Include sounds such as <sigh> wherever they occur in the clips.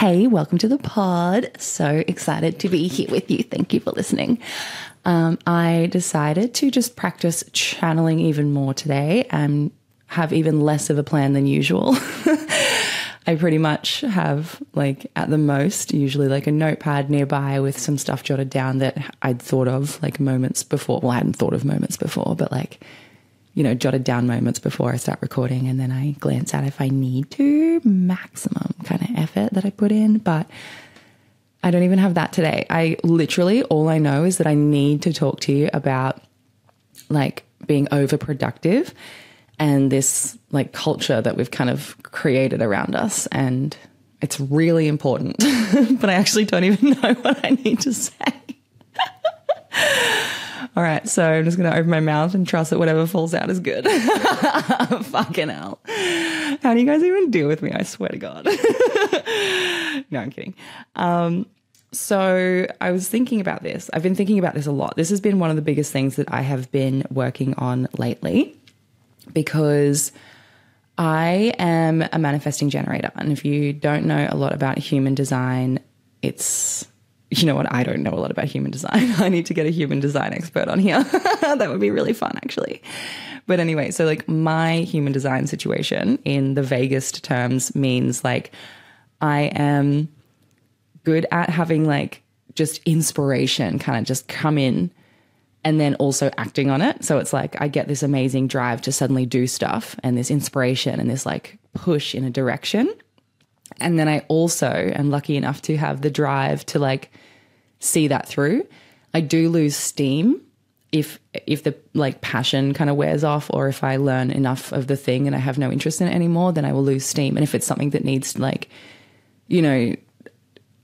Hey, welcome to the pod. So excited to be here with you. Thank you for listening. Um, I decided to just practice channeling even more today and have even less of a plan than usual. <laughs> I pretty much have, like, at the most, usually like a notepad nearby with some stuff jotted down that I'd thought of like moments before. Well, I hadn't thought of moments before, but like, you know, jotted down moments before I start recording. And then I glance at if I need to, maximum kind of effort that I put in. But I don't even have that today. I literally, all I know is that I need to talk to you about like being overproductive and this like culture that we've kind of created around us. And it's really important, <laughs> but I actually don't even <laughs> know what I need to say. <laughs> All right, so I'm just gonna open my mouth and trust that whatever falls out is good. <laughs> Fucking hell. How do you guys even deal with me? I swear to God. <laughs> no, I'm kidding. Um, so I was thinking about this. I've been thinking about this a lot. This has been one of the biggest things that I have been working on lately because I am a manifesting generator. And if you don't know a lot about human design, it's you know what? I don't know a lot about human design. <laughs> I need to get a human design expert on here. <laughs> that would be really fun, actually. But anyway, so like my human design situation in the vaguest terms means like I am good at having like just inspiration kind of just come in and then also acting on it. So it's like I get this amazing drive to suddenly do stuff and this inspiration and this like push in a direction. And then I also am lucky enough to have the drive to like see that through. I do lose steam if if the like passion kind of wears off or if I learn enough of the thing and I have no interest in it anymore, then I will lose steam. And if it's something that needs like, you know,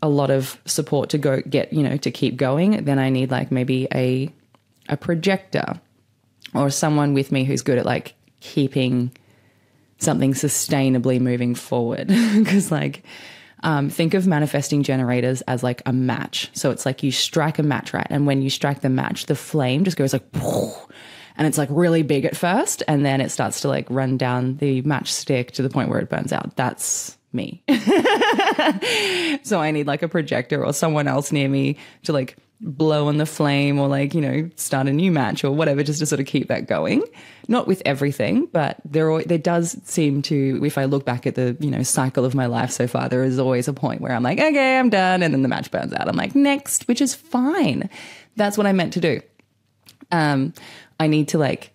a lot of support to go get, you know, to keep going, then I need like maybe a a projector or someone with me who's good at like keeping something sustainably moving forward. <laughs> Because like um, think of manifesting generators as like a match. So it's like you strike a match right? And when you strike the match the flame just goes like <laughs> and it's like really big at first and then it starts to like run down the matchstick to the point where it burns out. That's me. <laughs> So i need like a projector or someone else near me to like blow on the flame or like you know start a new match or whatever just to sort of keep that going. Not with everything but there there does seem to if i look back at the you know cycle of my life so far there is always a point where i'm like okay i'm done and then the match burns out. I'm like next which is fine. That's what i meant to do. Um i need to like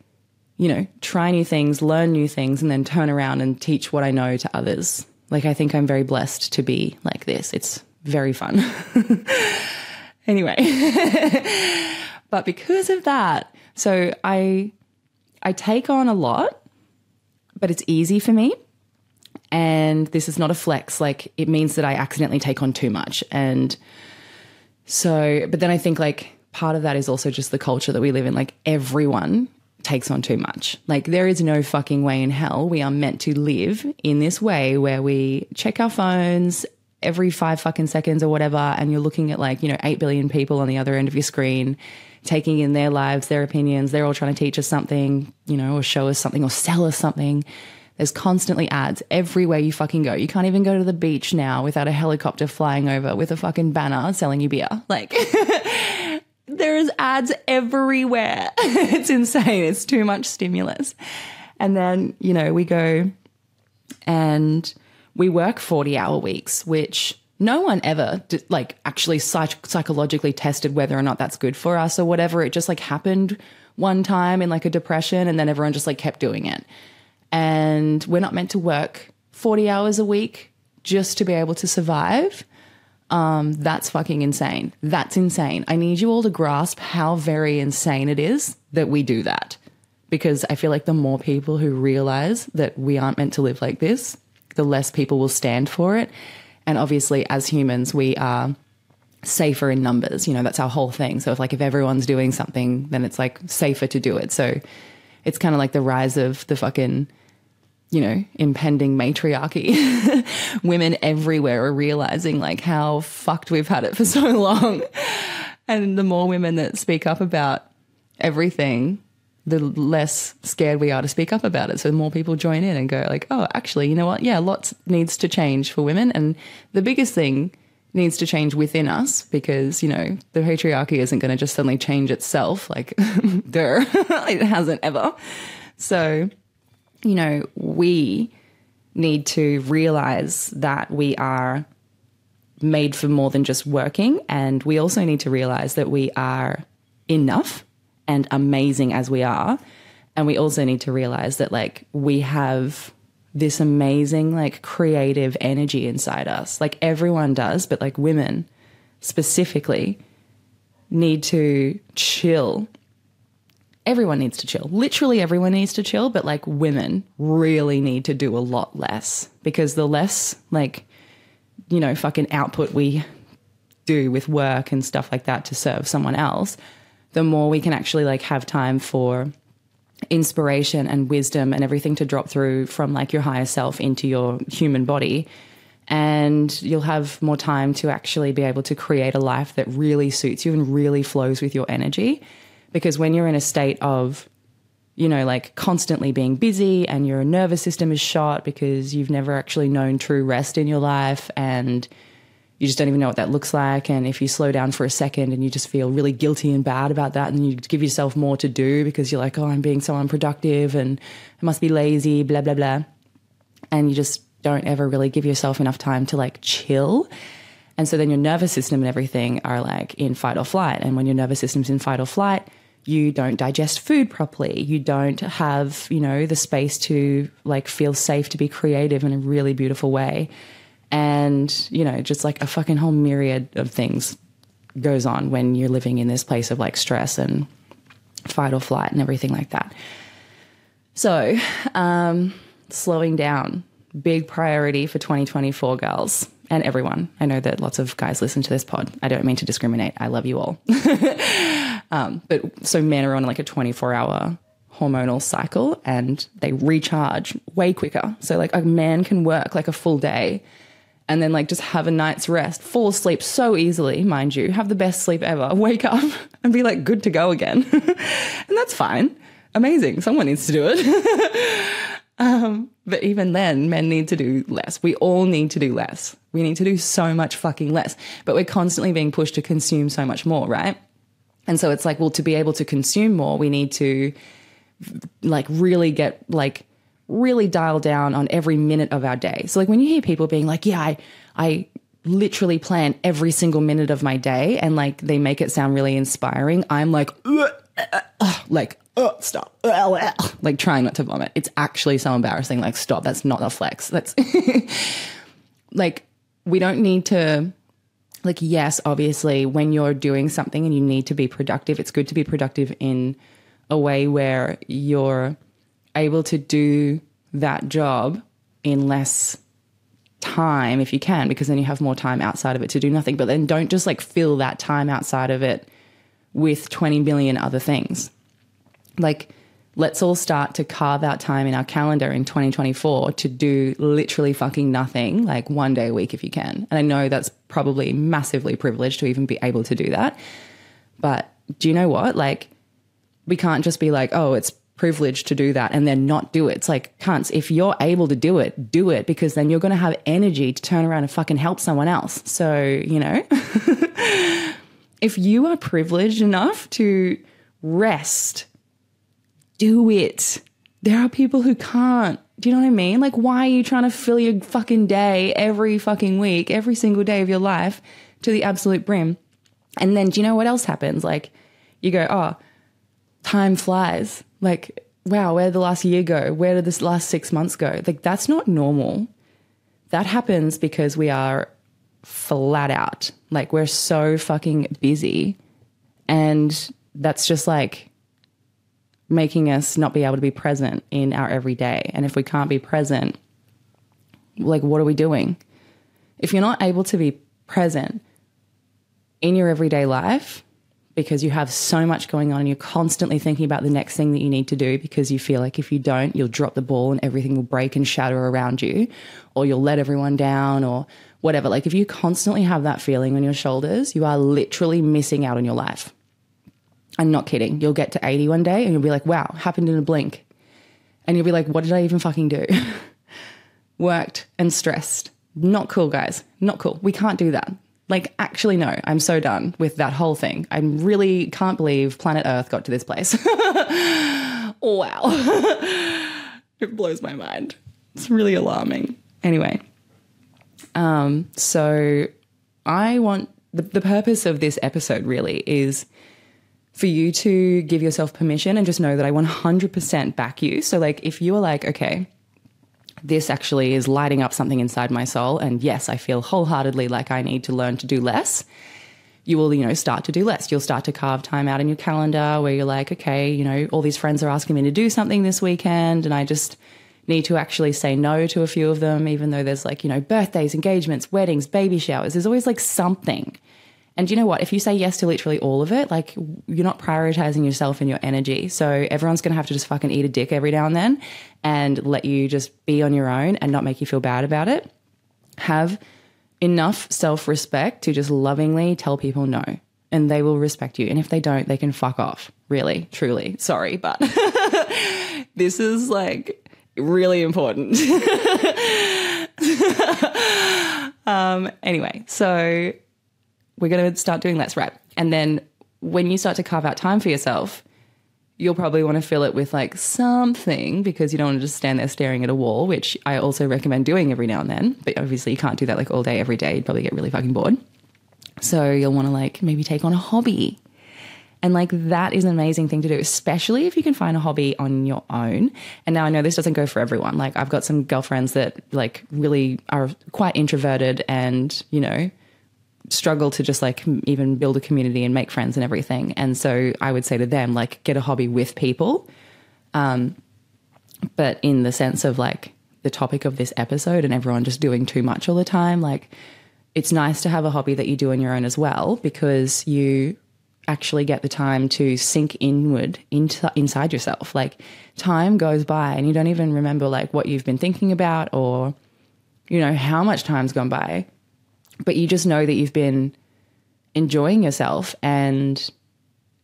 you know try new things learn new things and then turn around and teach what i know to others like i think i'm very blessed to be like this it's very fun <laughs> Anyway, <laughs> but because of that, so I I take on a lot, but it's easy for me. And this is not a flex. Like it means that I accidentally take on too much. And so, but then I think like part of that is also just the culture that we live in. Like everyone takes on too much. Like there is no fucking way in hell we are meant to live in this way where we check our phones every five fucking seconds or whatever, and you're looking at like, you know, 8 billion people on the other end of your screen, taking in their lives, their opinions. They're all trying to teach us something, you know, or show us something or sell us something. There's constantly ads everywhere you fucking go. You can't even go to the beach now without a helicopter flying over with a fucking banner selling you beer. Like, <laughs> there is ads everywhere. <laughs> it's insane. It's too much stimulus. And then, you know, we go and we work 40 hour weeks, which no one ever did, like actually psych- psychologically tested whether or not that's good for us or whatever. It just like happened one time in like a depression and then everyone just like kept doing it. And we're not meant to work 40 hours a week just to be able to survive. Um, that's fucking insane. That's insane. I need you all to grasp how very insane it is that we do that. Because I feel like the more people who realize that we aren't meant to live like this, the less people will stand for it. And obviously, as humans, we are safer in numbers. You know, that's our whole thing. So if like if everyone's doing something, then it's like safer to do it. So it's kind of like the rise of the fucking you know, impending matriarchy. <laughs> Women everywhere are realizing like how fucked we've had it for so long. And the more women that speak up about everything, the less scared we are to speak up about it. So the more people join in and go like, oh, actually, you know what? Yeah, lots needs to change for women. And the biggest thing needs to change within us because, you know, the patriarchy isn't going to just suddenly change itself. Like, <laughs> duh, <laughs> it hasn't ever. So, you know, we need to realize that we are made for more than just working. And we also need to realize that we are enough and amazing as we are. And we also need to realize that, like, we have this amazing, like, creative energy inside us. Like, everyone does, but like, women specifically need to chill. Everyone needs to chill. Literally, everyone needs to chill, but like, women really need to do a lot less because the less, like, you know, fucking output we do with work and stuff like that to serve someone else, the more we can actually like have time for inspiration and wisdom and everything to drop through from like your higher self into your human body and you'll have more time to actually be able to create a life that really suits you and really flows with your energy because when you're in a state of you know like constantly being busy and your nervous system is shot because you've never actually known true rest in your life and you just don't even know what that looks like. And if you slow down for a second and you just feel really guilty and bad about that, and you give yourself more to do because you're like, oh, I'm being so unproductive and I must be lazy, blah, blah, blah. And you just don't ever really give yourself enough time to like chill. And so then your nervous system and everything are like in fight or flight. And when your nervous system's in fight or flight, you don't digest food properly. You don't have, you know, the space to like feel safe to be creative in a really beautiful way. And you know just like a fucking whole myriad of things goes on when you're living in this place of like stress and fight or flight and everything like that. So um, slowing down big priority for 2024 girls and everyone. I know that lots of guys listen to this pod. I don't mean to discriminate. I love you all <laughs> um, but so men are on like a 24 hour hormonal cycle and they recharge way quicker so like a man can work like a full day and then like just have a night's rest, fall asleep so easily, mind you, have the best sleep ever, <laughs> wake up and be like good to go again. <laughs> and that's fine. Amazing. Someone needs to do it. <laughs> um, but even then, men need to do less. We all need to do less. We need to do so much fucking less. But we're constantly being pushed to consume so much more, right? And so it's like, well, to be able to consume more, we need to like really get like really dial down on every minute of our day. So like when you hear people being like, yeah, I, I literally plan every single minute of my day and like they make it sound really inspiring. I'm like, uh, uh, like, uh, stop, like trying not to vomit. It's actually so embarrassing. Like, stop. That's not a flex. That's <laughs> like, we don't need to, like, yes, obviously, when you're doing something and you need to be productive, it's good to be productive in a way where you're able to do that job in less time if you can, because then you have more time outside of it to do nothing. But then don't just like fill that time outside of it with 20 million other things. Like, let's all start to carve out time in our calendar in 2024 to do literally fucking nothing, like one day a week if you can. And I know that's probably massively privileged to even be able to do that. But do you know what? Like, we can't just be like, oh, it's privileged to do that and then not do it. It's like, cunts, if you're able to do it, do it because then you're going to have energy to turn around and fucking help someone else. So, you know, <laughs> if you are privileged enough to rest, do it. There are people who can't. Do you know what I mean? Like, why are you trying to fill your fucking day every fucking week, every single day of your life to the absolute brim? And then, do you know what else happens? Like, you go, oh, time flies like, wow, where did the last year go? Where did this last six months go? Like, that's not normal. That happens because we are flat out. Like, we're so fucking busy. And that's just like making us not be able to be present in our everyday. And if we can't be present, like, what are we doing? If you're not able to be present in your everyday life, because you have so much going on and you're constantly thinking about the next thing that you need to do because you feel like if you don't, you'll drop the ball and everything will break and shatter around you, or you'll let everyone down, or whatever. Like if you constantly have that feeling on your shoulders, you are literally missing out on your life. I'm not kidding. You'll get to 80 one day and you'll be like, wow, happened in a blink. And you'll be like, what did I even fucking do? <laughs> Worked and stressed. Not cool, guys. Not cool. We can't do that. Like, actually, no, I'm so done with that whole thing. I really can't believe planet Earth got to this place. <laughs> wow. <laughs> it blows my mind. It's really alarming. Anyway, um, so I want the, the purpose of this episode really is for you to give yourself permission and just know that I 100% back you. So, like, if you are like, okay, this actually is lighting up something inside my soul, and yes, I feel wholeheartedly like I need to learn to do less, you will, you know, start to do less. You'll start to carve time out in your calendar where you're like, okay, you know, all these friends are asking me to do something this weekend, and I just need to actually say no to a few of them, even though there's like, you know, birthdays, engagements, weddings, baby showers. There's always like something and you know what? If you say yes to literally all of it, like you're not prioritizing yourself and your energy. So everyone's going to have to just fucking eat a dick every now and then and let you just be on your own and not make you feel bad about it. Have enough self respect to just lovingly tell people no and they will respect you. And if they don't, they can fuck off. Really, truly. Sorry, but <laughs> this is like really important. <laughs> um, anyway, so we're going to start doing right? And then when you start to carve out time for yourself, you'll probably want to fill it with like something because you don't want to just stand there staring at a wall, which I also recommend doing every now and then. But obviously, you can't do that like all day, every day. You'd probably get really fucking bored. So you'll want to like maybe take on a hobby. And like that is an amazing thing to do, especially if you can find a hobby on your own. And now I know this doesn't go for everyone. Like I've got some girlfriends that like really are quite introverted and, you know, struggle to just like even build a community and make friends and everything. And so I would say to them, like, get a hobby with people. Um, but in the sense of like the topic of this episode and everyone just doing too much all the time, like, it's nice to have a hobby that you do on your own as well because you actually get the time to sink inward into inside yourself. Like time goes by and you don't even remember like what you've been thinking about or you know how much time's gone by but you just know that you've been enjoying yourself and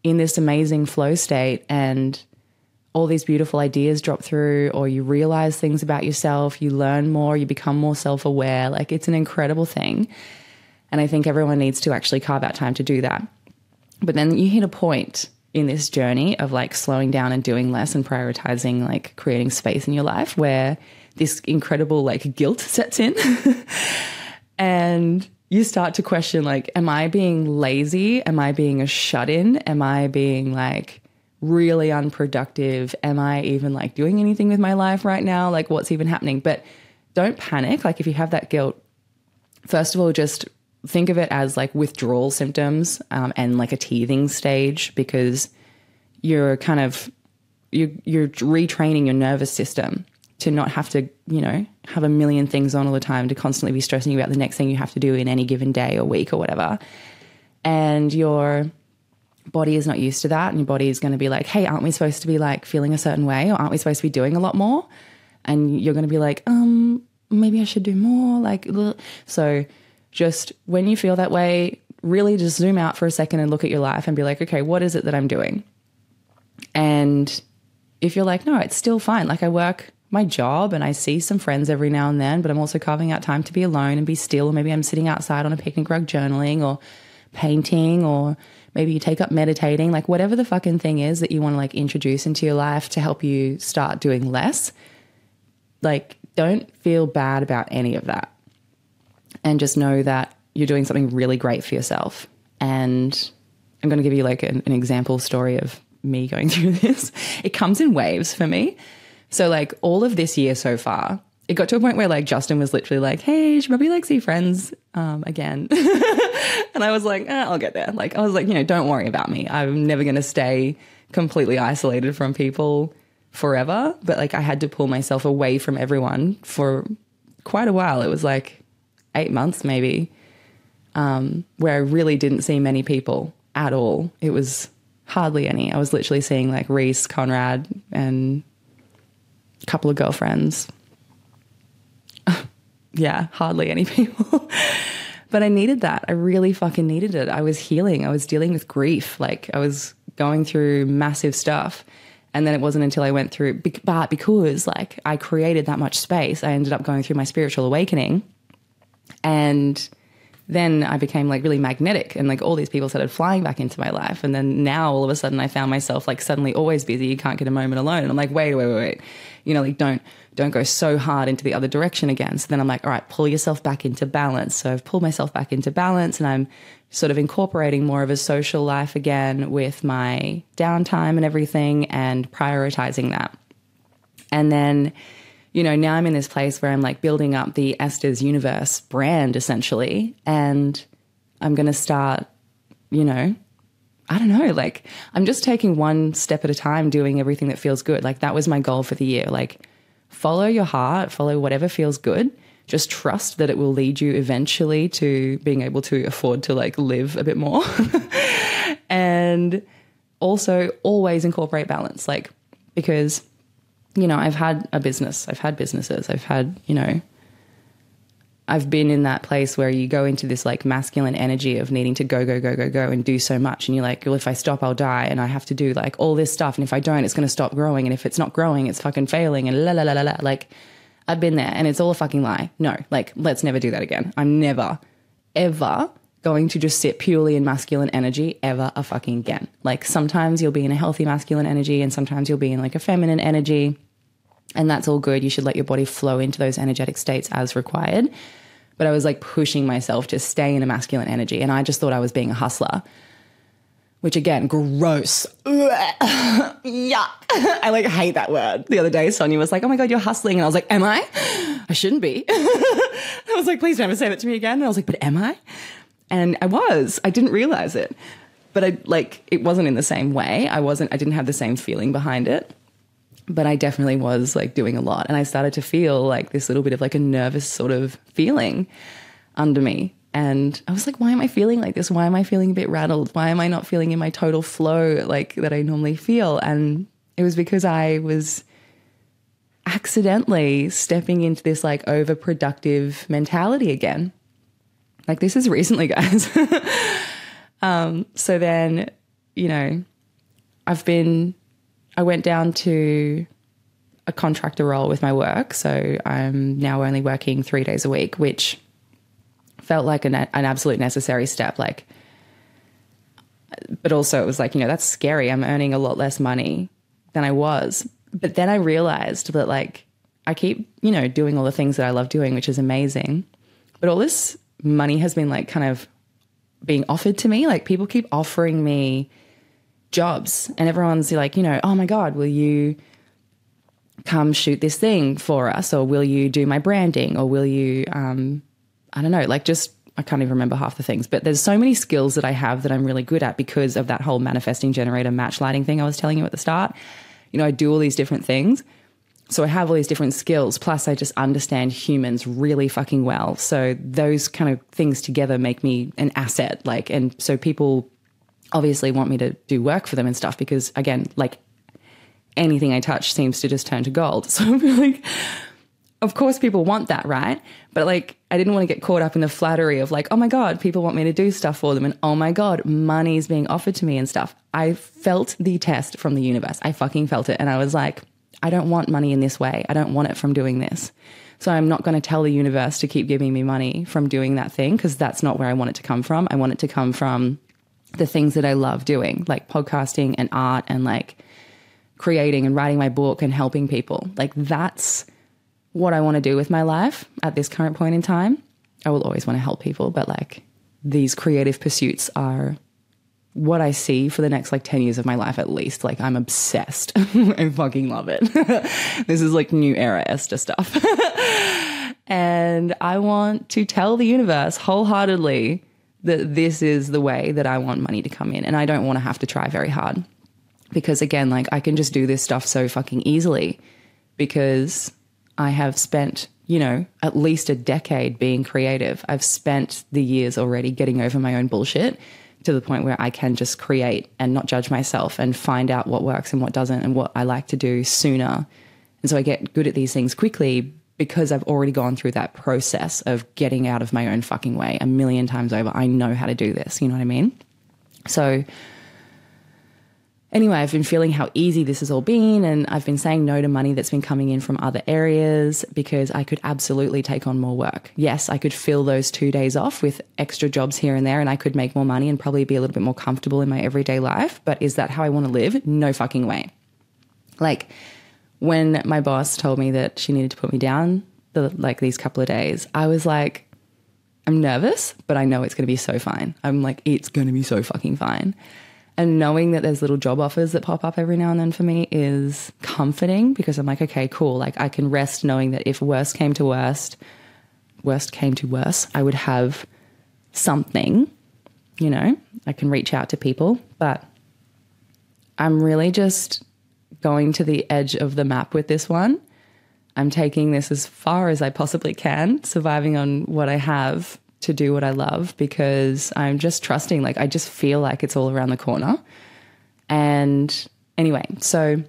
in this amazing flow state and all these beautiful ideas drop through or you realize things about yourself you learn more you become more self-aware like it's an incredible thing. And i think everyone needs to actually carve out time to do that. But then you hit a point in this journey of like slowing down and doing less and prioritizing like creating space in your life where this incredible like guilt <laughs> sets in <laughs> and you start to question like am i being lazy? Am i being a shut-in? Am i being like really unproductive? Am i even like doing anything with my life right now? Like what's even happening? But don't panic. Like if you have that guilt first of all just think of it as like withdrawal symptoms um, and like a teething stage because you're kind of you're, you're retraining your nervous system to not have to, you know, have a million things on all the time, to constantly be stressing about the next thing you have to do in any given day or week or whatever. And your body is not used to that. And your body is going to be like, hey, aren't we supposed to be like feeling a certain way? Or aren't we supposed to be doing a lot more? And you're going to be like, um, maybe I should do more. Like, so just when you feel that way, really just zoom out for a second and look at your life and be like, okay, what is it that I'm doing? And if you're like, no, it's still fine. Like I work my job and I see some friends every now and then, but I'm also carving out time to be alone and be still. Or maybe I'm sitting outside on a picnic rug journaling or painting or maybe you take up meditating, like whatever the fucking thing is that you want to like introduce into your life to help you start doing less. Like, don't feel bad about any of that. And just know that you're doing something really great for yourself. And I'm going to give you like an, an example story of me going <laughs> through this. It comes in waves for me. So like all of this year so far, it got to a point where like Justin was literally like, "Hey, should probably like see friends um, again," <laughs> and I was like, eh, "I'll get there." Like I was like, you know, don't worry about me. I'm never going to stay completely isolated from people forever. But like I had to pull myself away from everyone for quite a while. It was like eight months maybe, um, where I really didn't see many people at all. It was hardly any. I was literally seeing like Reese, Conrad, and couple of girlfriends. <laughs> yeah, hardly any people. <laughs> but I needed that. I really fucking needed it. I was healing. I was dealing with grief. Like I was going through massive stuff. And then it wasn't until I went through, but because like I created that much space, I ended up going through my spiritual awakening. And then I became like really magnetic and like all these people started flying back into my life. And then now all of a sudden I found myself like suddenly always busy. You can't get a moment alone. And I'm like, wait, wait, wait, wait. You know, like don't, don't go so hard into the other direction again. So then I'm like, all right, pull yourself back into balance. So I've pulled myself back into balance and I'm sort of incorporating more of a social life again with my downtime and everything and prioritizing that. And then, you know, now I'm in this place where I'm like building up the Esther's Universe brand essentially. And I'm going to start, you know, I don't know, like I'm just taking one step at a time, doing everything that feels good. Like that was my goal for the year. Like follow your heart, follow whatever feels good. Just trust that it will lead you eventually to being able to afford to like live a bit more. <laughs> and also always incorporate balance, like because you know, I've had a business, I've had businesses, I've had, you know, I've been in that place where you go into this like masculine energy of needing to go, go, go, go, go and do so much. And you're like, well, if I stop, I'll die. And I have to do like all this stuff. And if I don't, it's going to stop growing. And if it's not growing, it's fucking failing and la, la, la, la, la. Like, I've been there and it's all a fucking lie. No, like, let's never do that again. I'm never, ever going to just sit purely in masculine energy ever a fucking again. Like, sometimes you'll be in a healthy masculine energy and sometimes you'll be in like a feminine energy and that's all good. You should let your body flow into those energetic states as required. But I was like pushing myself to stay in a masculine energy. And I just thought I was being a hustler, which again, gross. <laughs> Yuck. <laughs> I like hate that word. The other day, Sonia was like, Oh my God, you're hustling. And I was like, Am I? I shouldn't be. <laughs> I was like, Please never say that to me again. And I was like, But am I? And I was. I didn't realize it. But I like, it wasn't in the same way. I wasn't, I didn't have the same feeling behind it but I definitely was like doing a lot. And I started to feel like this little bit of like a nervous sort of feeling under me. And I was like, why am I feeling like this? Why am I feeling a bit rattled? Why am I not feeling in my total flow like that I normally feel? And it was because I was accidentally stepping into this like overproductive mentality again. Like this is recently, <laughs> guys. um, so then, you know, I've been I went down to a contractor role with my work. So I'm now only working three days a week, which felt like an, an absolute necessary step. Like, but also it was like, you know, that's scary. I'm earning a lot less money than I was. But then I realized that, like, I keep, you know, doing all the things that I love doing, which is amazing. But all this money has been like kind of being offered to me. Like, people keep offering me jobs and everyone's like, you know, oh my God, will you come shoot this thing for us? Or will you do my branding? Or will you, um, I don't know, like just, I can't even remember half the things, but there's so many skills that I have that I'm really good at because of that whole manifesting generator match lighting thing I was telling you at the start. You know, I do all these different things. So I have all these different skills. Plus, I just understand humans really fucking well. So those kind of things together make me an asset. Like, and so people obviously want me to do work for them and stuff because again, like anything I touch seems to just turn to gold. <laughs> So I'm like, of course people want that, right? But like I didn't want to get caught up in the flattery of like, oh my God, people want me to do stuff for them and oh my God, money is being offered to me and stuff. I felt the test from the universe. I fucking felt it. And I was like, I don't want money in this way. I don't want it from doing this. So I'm not going to tell the universe to keep giving me money from doing that thing because that's not where I want it to come from. I want it to come from the things that I love doing, like podcasting and art and like creating and writing my book and helping people. Like that's what I want to do with my life at this current point in time. I will always want to help people, but like these creative pursuits are what I see for the next like 10 years of my life at least. Like I'm obsessed. <laughs> I fucking love it. <laughs> this is like new era Esther stuff. <laughs> and I want to tell the universe wholeheartedly that this is the way that I want money to come in. And I don't want to have to try very hard. Because again, like I can just do this stuff so fucking easily because I have spent, you know, at least a decade being creative. I've spent the years already getting over my own bullshit to the point where I can just create and not judge myself and find out what works and what doesn't and what I like to do sooner. And so I get good at these things quickly because I've already gone through that process of getting out of my own fucking way a million times over. I know how to do this. You know what I mean? So anyway, I've been feeling how easy this has all been, and I've been saying no to money that's been coming in from other areas because I could absolutely take on more work. Yes, I could fill those two days off with extra jobs here and there, and I could make more money and probably be a little bit more comfortable in my everyday life. But is that how I want to live? No fucking way. Like when my boss told me that she needed to put me down, the, like these couple of days, I was like, I'm nervous, but I know it's going to be so fine. I'm like, it's going to be so fucking fine. And knowing that there's little job offers that pop up every now and then for me is comforting because I'm like, okay, cool. Like I can rest knowing that if worst came to worst, worst came to worse, I would have something, you know, I can reach out to people. But I'm really just going to the edge of the map with this one. I'm taking this as far as I possibly can, surviving on what I have to do what I love because I'm just trusting. Like, I just feel like it's all around the corner. And anyway, so,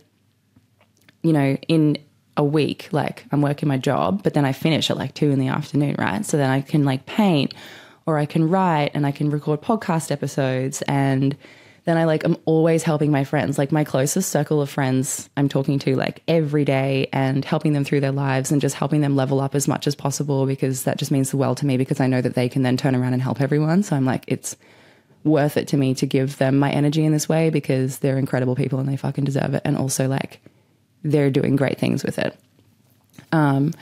you know, in a week, like I'm working my job, but then I finish at like two in the afternoon, right? So then I can like paint or I can write and I can record podcast episodes and then I like I'm always helping my friends. Like my closest circle of friends I'm talking to like every day and helping them through their lives and just helping them level up as much as possible because that just means the world to me because I know that they can then turn around and help everyone. So I'm like it's worth it to me to give them my energy in this way because they're incredible people and they fucking deserve it and also like they're doing great things with it. Um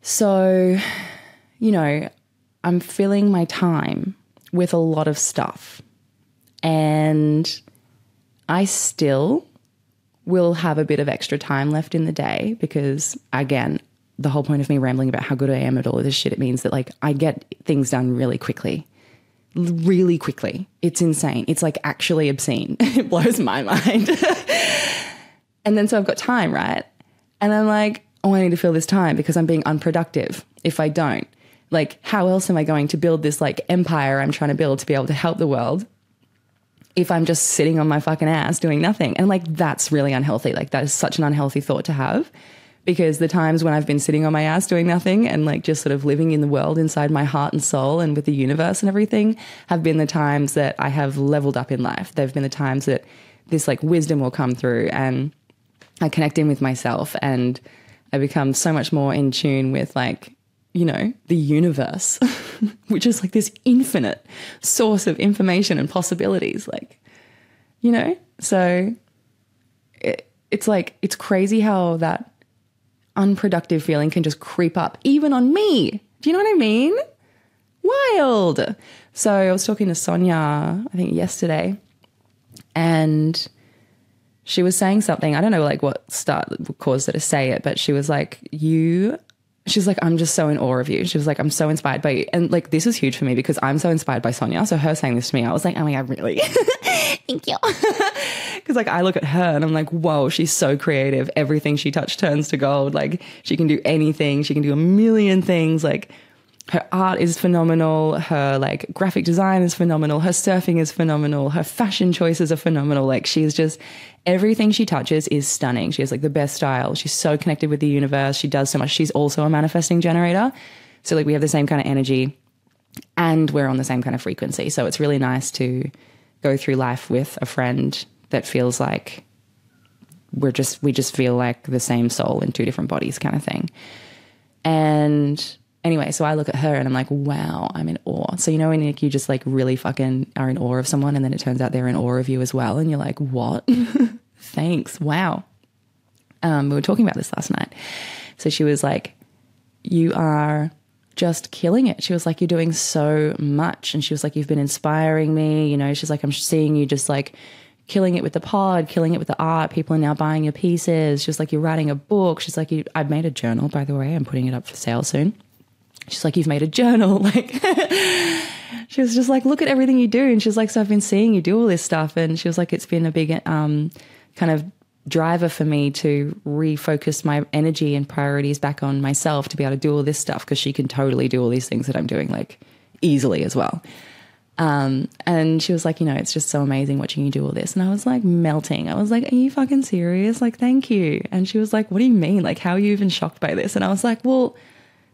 so you know, I'm filling my time with a lot of stuff and I still will have a bit of extra time left in the day because, again, the whole point of me rambling about how good I am at all of this shit, it means that like I get things done really quickly. Really quickly. It's insane. It's like actually obscene. <laughs> it blows my mind. <laughs> and then so I've got time, right? And I'm like, oh, I need to fill this time because I'm being unproductive if I don't. Like, how else am I going to build this like empire I'm trying to build to be able to help the world if I'm just sitting on my fucking ass doing nothing. And like, that's really unhealthy. Like, that is such an unhealthy thought to have because the times when I've been sitting on my ass doing nothing and like just sort of living in the world inside my heart and soul and with the universe and everything have been the times that I have leveled up in life. They've been the times that this like wisdom will come through and I connect in with myself and I become so much more in tune with like you know, the universe, <laughs> which is like this infinite source of information and possibilities. Like, you know, so it, it's like, it's crazy how that unproductive feeling can just creep up, even on me. Do you know what I mean? Wild. So I was talking to Sonia, I think yesterday, and she was saying something. I don't know, like what start caused her to say it, but she was like, "You she's like, I'm just so in awe of you. She was like, I'm so inspired by you. And like, this is huge for me because I'm so inspired by Sonia. So her saying this to me, I was like, oh my God, really? <laughs> Thank you. <laughs> Because like, I look at her and I'm like, whoa, she's so creative. Everything she touched turns to gold. Like, she can do anything. She can do a million things. Like, her art is phenomenal. Her like graphic design is phenomenal. Her surfing is phenomenal. Her fashion choices are phenomenal. Like she's just everything she touches is stunning. She has like the best style. She's so connected with the universe. She does so much. She's also a manifesting generator. So like we have the same kind of energy and we're on the same kind of frequency. So it's really nice to go through life with a friend that feels like we're just we just feel like the same soul in two different bodies kind of thing. And anyway, so I look at her and I'm like, wow, I'm in awe. So you know when you just like really fucking are in awe of someone and then it turns out they're in awe of you as well, and you're like, what? <laughs> Thanks. Wow. Um, we were talking about this last night. So she was like, you are just killing it. She was like, you're doing so much. And she was like, you've been inspiring me. You know, she's like, I'm seeing you just like killing it with the pod, killing it with the art. People are now buying your pieces. She's like, you're writing a book. She's like, I've made a journal, by the way. I'm putting it up for sale soon she's like, You've made a journal. <laughs> Like, she was just like, Look at everything you do. And she's like, So I've been seeing you do all this stuff. And she was like, It's been a big um, kind of driver for me to refocus my energy and priorities back on myself to be able to do all this stuff because she can totally do all these things that I'm doing like easily as well. Um, and she was like, you know, it's just so amazing watching you do all this. And I was like melting. I was like, are you fucking serious? Like, thank you. And she was like, what do you mean? Like, how are you even shocked by this? And I was like, well,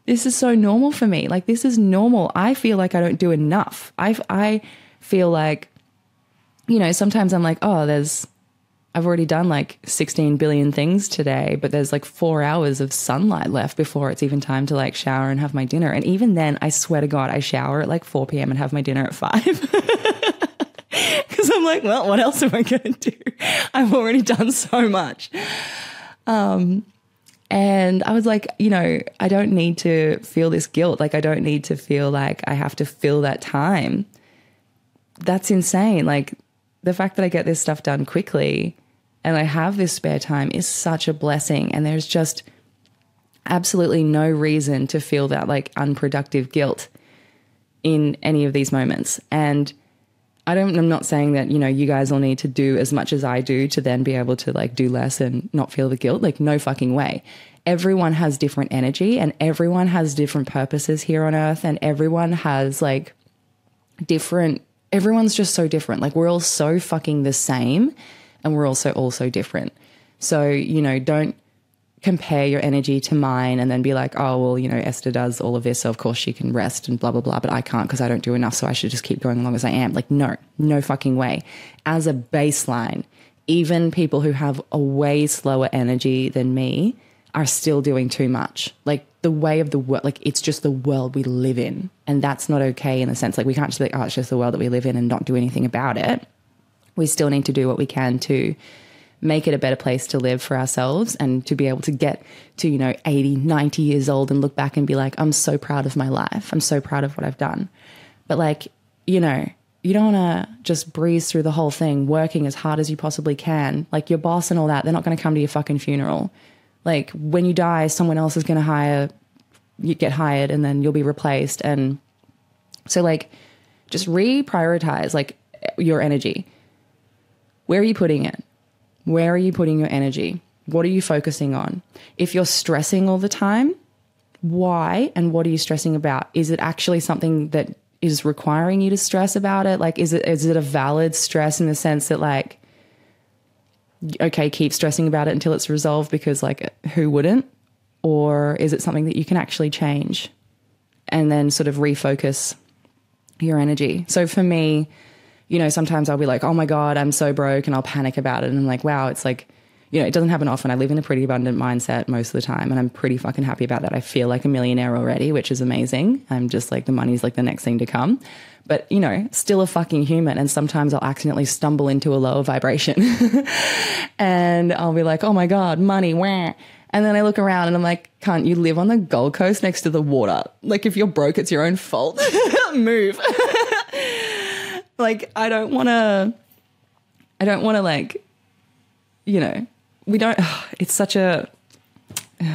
this is so normal for me. Like this is normal. I feel like I don't do enough. I I feel like you know, sometimes I'm like, oh, there's, I've already done like 16 billion things today, but there's like four hours of sunlight left before it's even time to like shower and have my dinner. And even then, I swear to God, I shower at like 4 p.m. and have my dinner at 5. <laughs> Because I'm like, well, what else am I going to do? <laughs> I've already done so much. Um, and I was like, you know, I don't need to feel this guilt. Like, I don't need to feel like I have to fill that time. That's insane. Like, the fact that I get this stuff done quickly and I have this spare time is such a blessing. And there's just absolutely no reason to feel that like unproductive guilt in any of these moments. And I don't, I'm not saying that, you know, you guys all need to do as much as I do to then be able to like do less and not feel the guilt. Like, no fucking way. Everyone has different energy and everyone has different purposes here on earth and everyone has like different, everyone's just so different. Like, we're all so fucking the same and we're also all so different. So, you know, don't, compare your energy to mine and then be like, oh, well, you know, Esther does all of this, so of course she can rest and blah, blah, blah, but I can't because I don't do enough, so I should just keep going along as I am. Like, no, no fucking way. As a baseline, even people who have a way slower energy than me are still doing too much. Like, the way of the world, like, it's just the world we live in. And that's not okay in the sense, like, we can't just be like, oh, it's just the world that we live in and not do anything about it. We still need to do what we can to make it a better place to live for ourselves and to be able to get to, you know, 80, 90 years old and look back and be like, I'm so proud of my life. I'm so proud of what I've done. But like, you know, you don't want to just breeze through the whole thing working as hard as you possibly can. Like your boss and all that, they're not going to come to your fucking funeral. Like when you die, someone else is going to hire, you get hired and then you'll be replaced. And so, like, just reprioritize like your energy. Where are you putting it? Where are you putting your energy? What are you focusing on? If you're stressing all the time, why and what are you stressing about? Is it actually something that is requiring you to stress about it? Like, is it is it a valid stress in the sense that like, okay, keep stressing about it until it's resolved because like, who wouldn't? Or is it something that you can actually change and then sort of refocus your energy? So for me, you know, sometimes I'll be like, oh my God, I'm so broke, and I'll panic about it. And I'm like, wow, it's like, you know, it doesn't happen often. I live in a pretty abundant mindset most of the time, and I'm pretty fucking happy about that. I feel like a millionaire already, which is amazing. I'm just like, the money's like the next thing to come. But, you know, still a fucking human. And sometimes I'll accidentally stumble into a lower vibration. <laughs> and I'll be like, oh my God, money, wah. And then I look around and I'm like, can't you live on the Gold Coast next to the water? Like, if you're broke, it's your own fault. <laughs> Move. <laughs> like I don't want to I don't want to like you know, we don't <sighs> it's such a <sighs>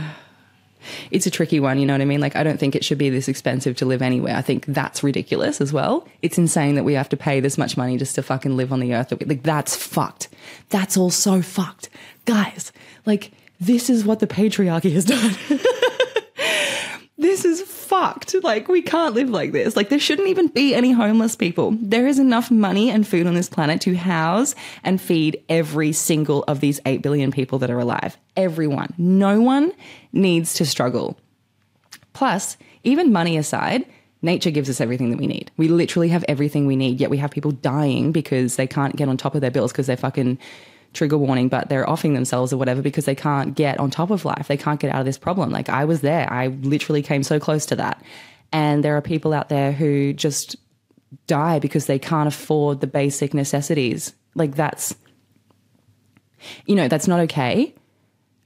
it's a tricky one, you know what I mean? Like I don't think it should be this expensive to live anywhere. I think that's ridiculous as well. It's insane that we have to pay this much money just to fucking live on the earth. Like that's fucked. That's all so fucked. Guys, like this is what the patriarchy has done. <laughs> this is fucked. Like, we can't live like this. Like, there shouldn't even be any homeless people. There is enough money and food on this planet to house and feed every single of these 8 billion people that are alive. Everyone. No one needs to struggle. Plus, even money aside, nature gives us everything that we need. We literally have everything we need, yet we have people dying because they can't get on top of their bills because they're fucking trigger warning, but they're offing themselves or whatever because they can't get on top of life. They can't get out of this problem. Like I was there. I literally came so close to that. And there are people out there who just die because they can't afford the basic necessities. Like that's, you know, that's not okay.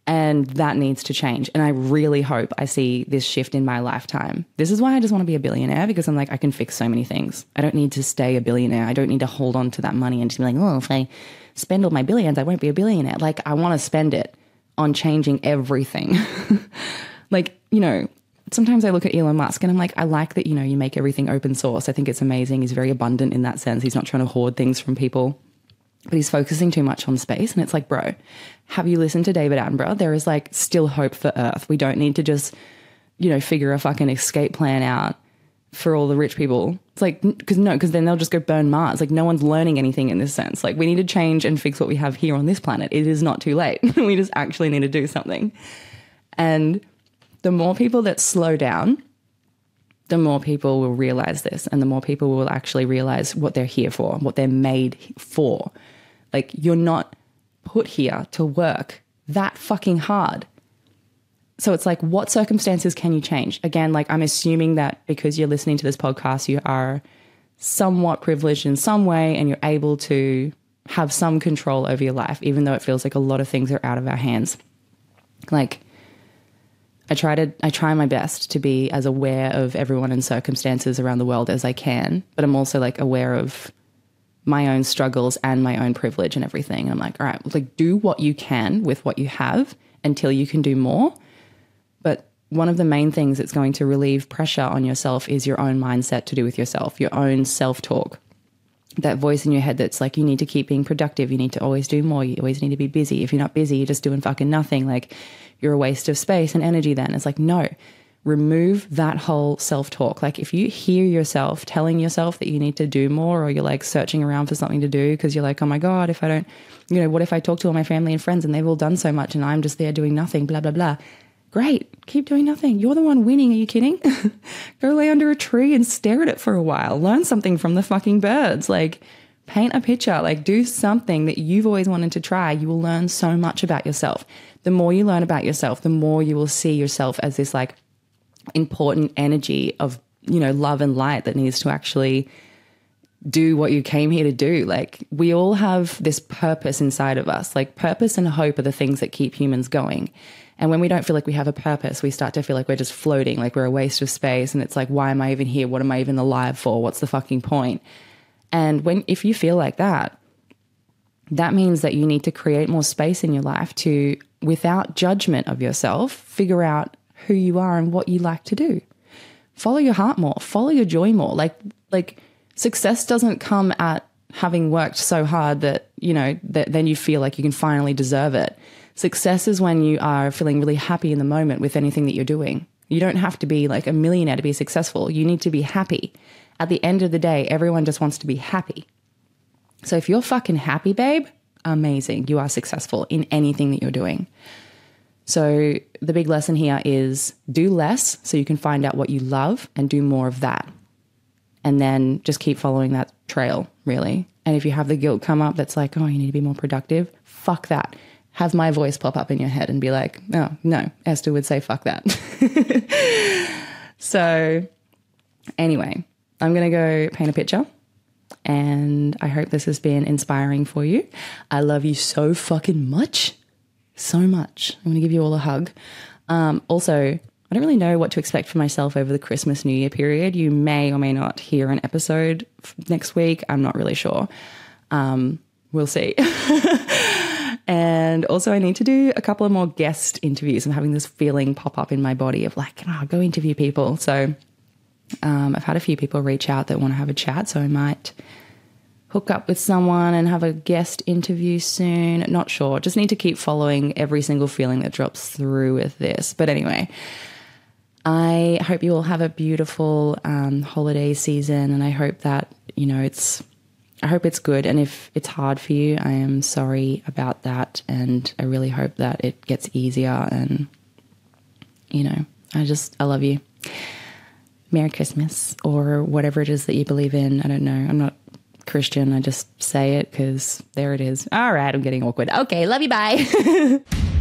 And that needs to change. And I really hope I see this shift in my lifetime. This is why I just want to be a billionaire because I'm like, I can fix so many things. I don't need to stay a billionaire. I don't need to hold on to that money and just be like, oh, if I spend all my billions, I won't be a billionaire. Like, I want to spend it on changing everything. <laughs> like, you know, sometimes I look at Elon Musk and I'm like, I like that, you know, you make everything open source. I think it's amazing. He's very abundant in that sense. He's not trying to hoard things from people, but he's focusing too much on space. And it's like, bro, have you listened to David Attenborough? There is like still hope for Earth. We don't need to just, you know, figure a fucking escape plan out for all the rich people. It's like, because no, because then they'll just go burn Mars. Like, no one's learning anything in this sense. Like, we need to change and fix what we have here on this planet. It is not too late. <laughs> we just actually need to do something. And the more people that slow down the more people will realize this and the more people will actually realize what they're here for, what they're made for. Like, you're not put here to work that fucking hard. So it's like, what circumstances can you change? Again, like, I'm assuming that because you're listening to this podcast, you are somewhat privileged in some way and you're able to have some control over your life, even though it feels like a lot of things are out of our hands. Like, I try to I try my best to be as aware of everyone and circumstances around the world as I can, but I'm also like aware of my own struggles and my own privilege and everything. And I'm like, all right, like do what you can with what you have until you can do more. One of the main things that's going to relieve pressure on yourself is your own mindset to do with yourself, your own self-talk. That voice in your head that's like, you need to keep being productive. You need to always do more. You always need to be busy. If you're not busy, you're just doing fucking nothing. Like, you're a waste of space and energy then. It's like, no, remove that whole self talk. Like, if you hear yourself telling yourself that you need to do more, or you're like searching around for something to do because you're like, oh my God, if I don't, you know, what if I talk to all my family and friends and they've all done so much and I'm just there doing nothing, blah, blah, blah. Great. Keep doing nothing. You're the one winning. Are you kidding? <laughs> Go lay under a tree and stare at it for a while. Learn something from the fucking birds. Like, paint a picture, like do something that you've always wanted to try. You will learn so much about yourself the more you learn about yourself, the more you will see yourself as this like important energy of, you know, love and light that needs to actually do what you came here to do. Like, we all have this purpose inside of us. Like, purpose and hope are the things that keep humans going. And when we don't feel like we have a purpose, we start to feel like we're just floating, like we're a waste of space. And it's like, why am I even here? What am I even alive for? What's the fucking point? And when, if you feel like that, that means that you need to create more space in your life to without judgment of yourself, figure out who you are and what you like to do. Follow your heart more, follow your joy more. Like like success doesn't come at having worked so hard that, you know, that then you feel like you can finally deserve it. Success is when you are feeling really happy in the moment with anything that you're doing. You don't have to be like a millionaire to be successful. You need to be happy. At the end of the day, everyone just wants to be happy. So if you're fucking happy, babe, amazing. You are successful in anything that you're doing. So, the big lesson here is do less so you can find out what you love and do more of that. And then just keep following that trail, really. And if you have the guilt come up that's like, oh, you need to be more productive, fuck that. Have my voice pop up in your head and be like, oh, no, Esther would say, fuck that. <laughs> so, anyway, I'm going to go paint a picture and I hope this has been inspiring for you. I love you so fucking much. So much. I'm going to give you all a hug. Um, also, I don't really know what to expect for myself over the Christmas New Year period. You may or may not hear an episode next week. I'm not really sure. Um, we'll see. <laughs> and also, I need to do a couple of more guest interviews. I'm having this feeling pop up in my body of like, oh, go interview people. So um, I've had a few people reach out that want to have a chat, so I might hook up with someone and have a guest interview soon. Not sure. Just need to keep following every single feeling that drops through with this. But anyway, I hope you all have a beautiful um, holiday season, and I hope that you know it's. I hope it's good, and if it's hard for you, I am sorry about that, and I really hope that it gets easier. And you know, I just I love you. Merry Christmas or whatever it is that you believe in. I don't know. I'm not Christian. I just say it because there it is. All right, I'm getting awkward. Okay, love you. Bye. <laughs>